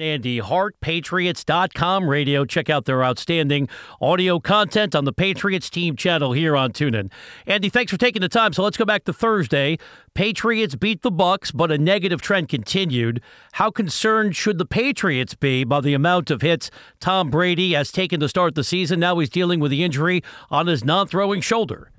Andy Hart, Patriots.com radio. Check out their outstanding audio content on the Patriots team channel here on TuneIn. Andy, thanks for taking the time. So let's go back to Thursday. Patriots beat the Bucks, but a negative trend continued. How concerned should the Patriots be by the amount of hits Tom Brady has taken to start the season? Now he's dealing with the injury on his non-throwing shoulder.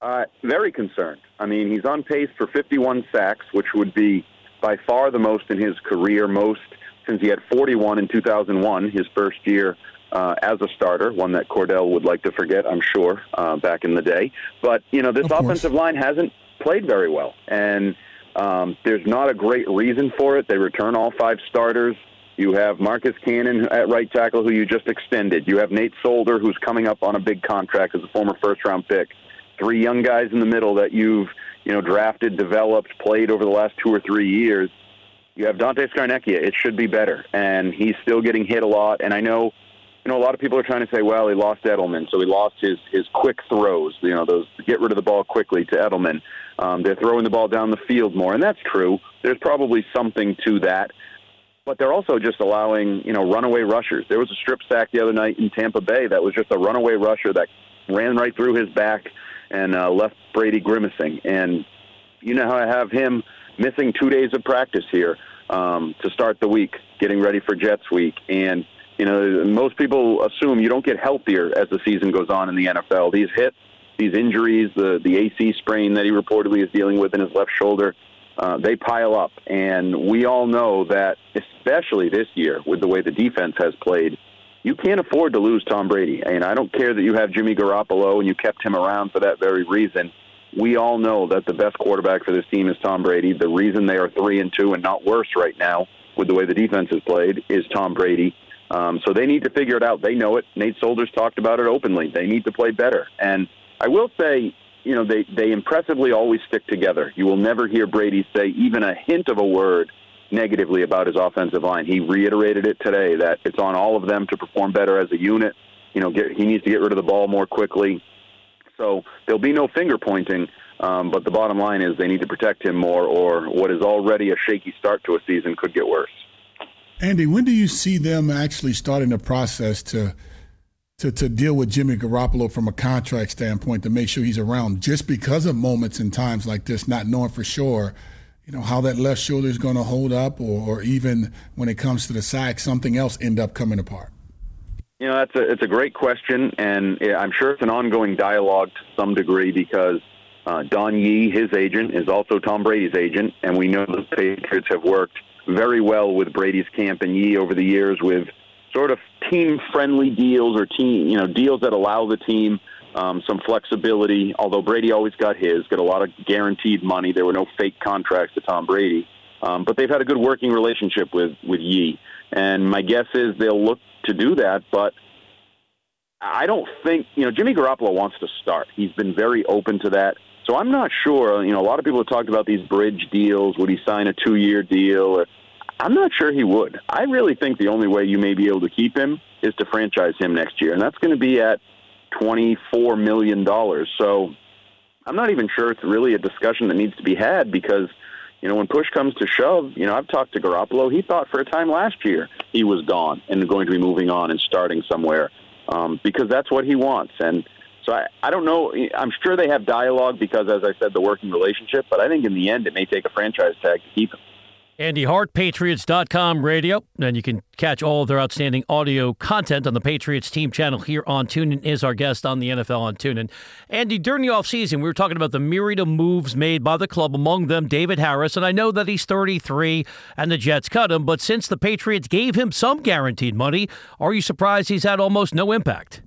Uh, very concerned. I mean, he's on pace for 51 sacks, which would be by far the most in his career, most since he had 41 in 2001, his first year uh, as a starter, one that Kordell would like to forget, I'm sure, uh, back in the day. But, you know, this offensive line hasn't played very well. And um, there's not a great reason for it. They return all five starters. You have Marcus Cannon at right tackle, who you just extended. You have Nate Solder, who's coming up on a big contract as a former first round pick. Three young guys in the middle that you've, you know, drafted, developed, played over the last two or three years you have Dante Scarnecchia. It should be better, and he's still getting hit a lot. And I know, you know, a lot of people are trying to say, well, he lost Edelman, so he lost his his quick throws. You know, those get rid of the ball quickly to Edelman. Um, they're throwing the ball down the field more, and that's true. There's probably something to that. But they're also just allowing, you know, runaway rushers. There was a strip sack the other night in Tampa Bay that was just a runaway rusher that ran right through his back and uh, left Brady grimacing. And you know how I have him missing two days of practice here um, to start the week, getting ready for Jets week. And, you know, most people assume you don't get healthier as the season goes on in the NFL. These hits, these injuries, the, the AC sprain that he reportedly is dealing with in his left shoulder, uh, they pile up. And we all know that, especially this year, with the way the defense has played, you can't afford to lose Tom Brady. And I don't care that you have Jimmy Garoppolo and you kept him around for that very reason we all know that the best quarterback for this team is Tom Brady. The reason they are three and two and not worse right now with the way the defense has played is Tom Brady. Um, so they need to figure it out. They know it. Nate Solder's talked about it openly. They need to play better. And I will say, you know, they, they impressively always stick together. You will never hear Brady say even a hint of a word negatively about his offensive line. He reiterated it today that it's on all of them to perform better as a unit. You know, get, he needs to get rid of the ball more quickly. So there'll be no finger pointing. Um, but the bottom line is they need to protect him more, or what is already a shaky start to a season could get worse. Andy, when do you see them actually starting the process to to to deal with Jimmy Garoppolo from a contract standpoint to make sure he's around? Just because of moments and times like this, not knowing for sure, you know how that left shoulder is going to hold up, or, or even when it comes to the sack, something else end up coming apart. You know, that's a it's a great question, and I'm sure it's an ongoing dialogue to some degree because uh, Don Yee, his agent, is also Tom Brady's agent, and we know the Patriots have worked very well with Brady's camp and Yee over the years with sort of team-friendly deals or team, you know, deals that allow the team um, some flexibility. Although Brady always got his, got a lot of guaranteed money. There were no fake contracts to Tom Brady, um, but they've had a good working relationship with with Yee. And my guess is they'll look to do that, but I don't think, you know, Jimmy Garoppolo wants to start. He's been very open to that. So I'm not sure. You know, a lot of people have talked about these bridge deals. Would he sign a two year deal? Or, I'm not sure he would. I really think the only way you may be able to keep him is to franchise him next year. And that's going to be at $24 million. So I'm not even sure it's really a discussion that needs to be had because – you know, when push comes to shove, you know, I've talked to Garoppolo. He thought for a time last year he was gone and going to be moving on and starting somewhere um, because that's what he wants. And so I, I don't know. I'm sure they have dialogue because, as I said, the working relationship. But I think in the end, it may take a franchise tag to keep him. Andy Hart, Patriots.com radio. And you can catch all of their outstanding audio content on the Patriots team channel here on TuneIn is our guest on the NFL on TuneIn. Andy, during the offseason, we were talking about the myriad of moves made by the club, among them David Harris. And I know that he's 33 and the Jets cut him, but since the Patriots gave him some guaranteed money, are you surprised he's had almost no impact?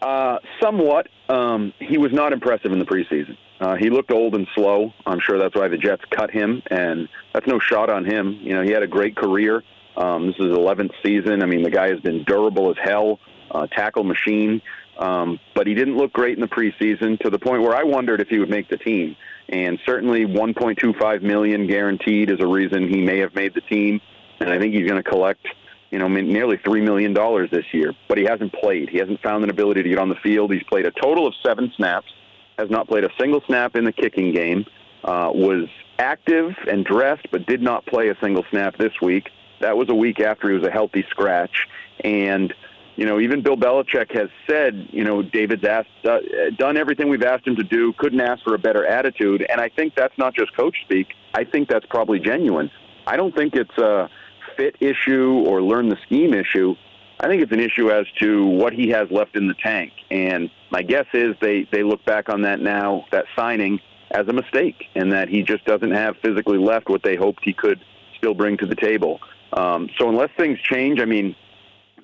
Uh, somewhat. Um, he was not impressive in the preseason. Uh, he looked old and slow. I'm sure that's why the Jets cut him, and that's no shot on him. You know, he had a great career. Um, this is his 11th season. I mean, the guy has been durable as hell, uh, tackle machine. Um, but he didn't look great in the preseason to the point where I wondered if he would make the team. And certainly, 1.25 million guaranteed is a reason he may have made the team. And I think he's going to collect you know, nearly $3 million this year, but he hasn't played. He hasn't found an ability to get on the field. He's played a total of seven snaps, has not played a single snap in the kicking game, uh, was active and dressed, but did not play a single snap this week. That was a week after he was a healthy scratch. And, you know, even Bill Belichick has said, you know, David's asked, uh, done everything we've asked him to do, couldn't ask for a better attitude. And I think that's not just coach speak. I think that's probably genuine. I don't think it's a fit issue or learn the scheme issue. I think it's an issue as to what he has left in the tank. And my guess is they, they look back on that now, that signing, as a mistake, and that he just doesn't have physically left what they hoped he could still bring to the table. Um, so unless things change, I mean,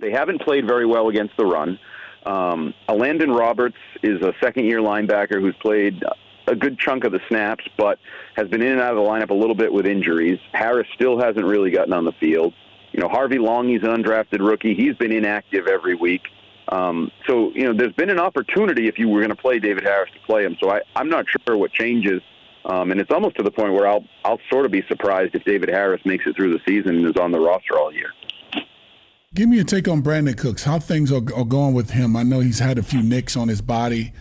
they haven't played very well against the run. Um, Elandon Roberts is a second-year linebacker who's played a good chunk of the snaps, but has been in and out of the lineup a little bit with injuries. Harris still hasn't really gotten on the field. You know, Harvey Langi, he's an undrafted rookie. He's been inactive every week. Um, so, you know, there's been an opportunity if you were going to play David Harris to play him. So I, I'm not sure what changes. Um, and it's almost to the point where I'll I'll sort of be surprised if David Harris makes it through the season and is on the roster all year. Give me a take on Brandin Cooks. How things are, are going with him? I know he's had a few nicks on his body.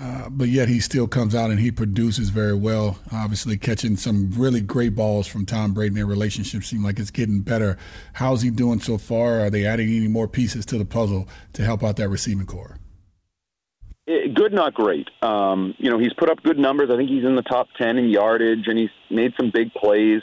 Uh, but yet he still comes out and he produces very well. Obviously, catching some really great balls from Tom Brady. Their relationship seems like it's getting better. How's he doing so far? Are they adding any more pieces to the puzzle to help out that receiving corps? It, good, not great. Um, you know, he's put up good numbers. I think he's in the top ten in yardage, and he's made some big plays.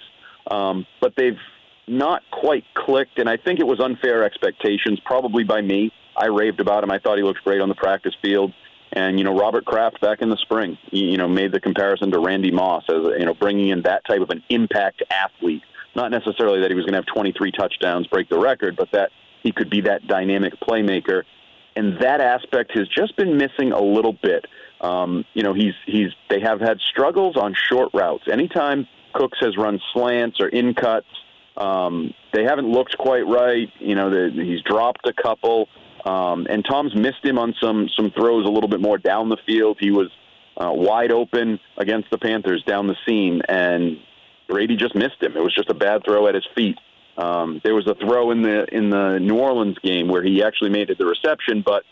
Um, but they've not quite clicked, and I think it was unfair expectations, probably by me. I raved about him. I thought he looked great on the practice field. And you know, Robert Kraft back in the spring, you know, made the comparison to Randy Moss as you know, bringing in that type of an impact athlete. Not necessarily that he was going to have 23 touchdowns, break the record, but that he could be that dynamic playmaker. And that aspect has just been missing a little bit. Um, you know, he's he's they have had struggles on short routes. Anytime Cooks has run slants or in cuts, um, they haven't looked quite right. You know, the, he's dropped a couple. Um, and Tom's missed him on some some throws a little bit more down the field. He was uh, wide open against the Panthers down the seam, and Brady just missed him. It was just a bad throw at his feet. Um, there was a throw in the in the New Orleans game where he actually made it the reception, but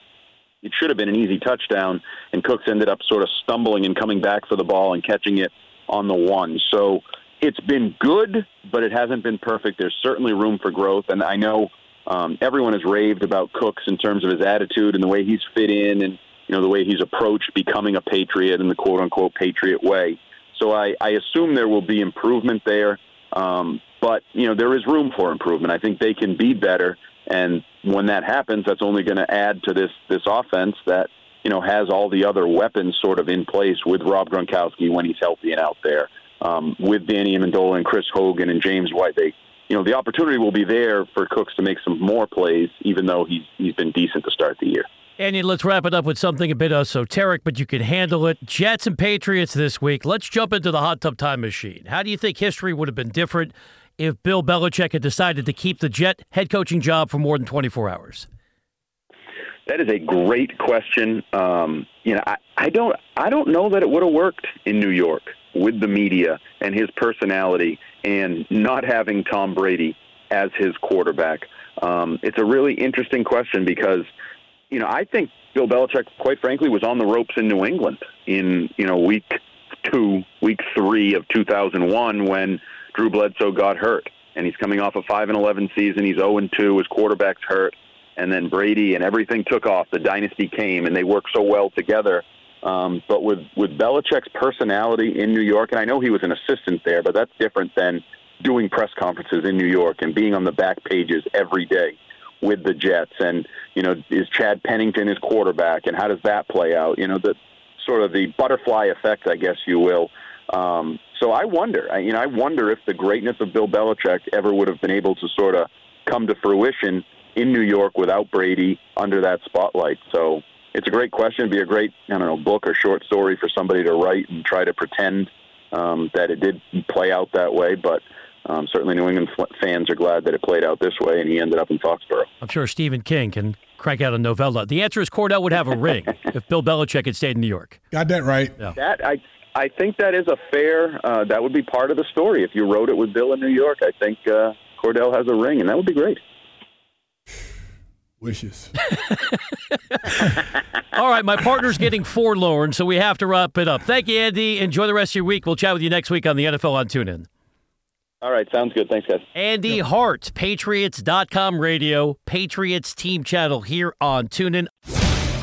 it should have been an easy touchdown, and Cooks ended up sort of stumbling and coming back for the ball and catching it on the one. So it's been good, but it hasn't been perfect. There's certainly room for growth, and I know um, everyone has raved about Cooks in terms of his attitude and the way he's fit in, and you know the way he's approached becoming a patriot in the quote unquote patriot way. So I, I assume there will be improvement there, um, but you know there is room for improvement. I think they can be better, and when that happens, that's only going to add to this this offense that you know has all the other weapons sort of in place with Rob Gronkowski when he's healthy and out there, um, with Danny Amendola and Chris Hogan and James White. They you know, the opportunity will be there for Cooks to make some more plays, even though he's he's been decent to start the year. Andy, let's wrap it up with something a bit esoteric, but you can handle it. Jets and Patriots this week. Let's jump into the hot tub time machine. How do you think history would have been different if Bill Belichick had decided to keep the Jet head coaching job for more than 24 hours? That is a great question. Um, you know, I, I don't, I don't know that it would have worked in New York with the media and his personality and not having Tom Brady as his quarterback? Um, it's a really interesting question because, you know, I think Bill Belichick, quite frankly, was on the ropes in New England in, you know, week two, week three of 2001 when Drew Bledsoe got hurt. And he's coming off a 5 and 11 season. He's 0 and 2. His quarterback's hurt. And then Brady and everything took off. The dynasty came, and they worked so well together um, but with with Belichick's personality in New York, and I know he was an assistant there, but that's different than doing press conferences in New York and being on the back pages every day with the Jets. And you know, is Chad Pennington his quarterback, and how does that play out? You know, the sort of the butterfly effect, I guess you will. Um, so I wonder, I, you know, I wonder if the greatness of Bill Belichick ever would have been able to sort of come to fruition in New York without Brady under that spotlight. So it's a great question. It'd be a great, I don't know, book or short story for somebody to write and try to pretend um, that it did play out that way. But um, certainly, New England fans are glad that it played out this way, and he ended up in Foxborough. I'm sure Stephen King can crank out a novella. The answer is Kordell would have a ring if Bill Belichick had stayed in New York. Got that right. Yeah. That I. I think that is a fair. Uh, that would be part of the story. If you wrote it with Bill in New York, I think uh, Kordell has a ring, and that would be great. Wishes. All right, my partner's getting forlorn, so we have to wrap it up. Thank you, Andy. Enjoy the rest of your week. We'll chat with you next week on the NFL on TuneIn. All right, sounds good. Thanks, guys. Andy Hart, Patriots.com radio, Patriots team channel here on TuneIn.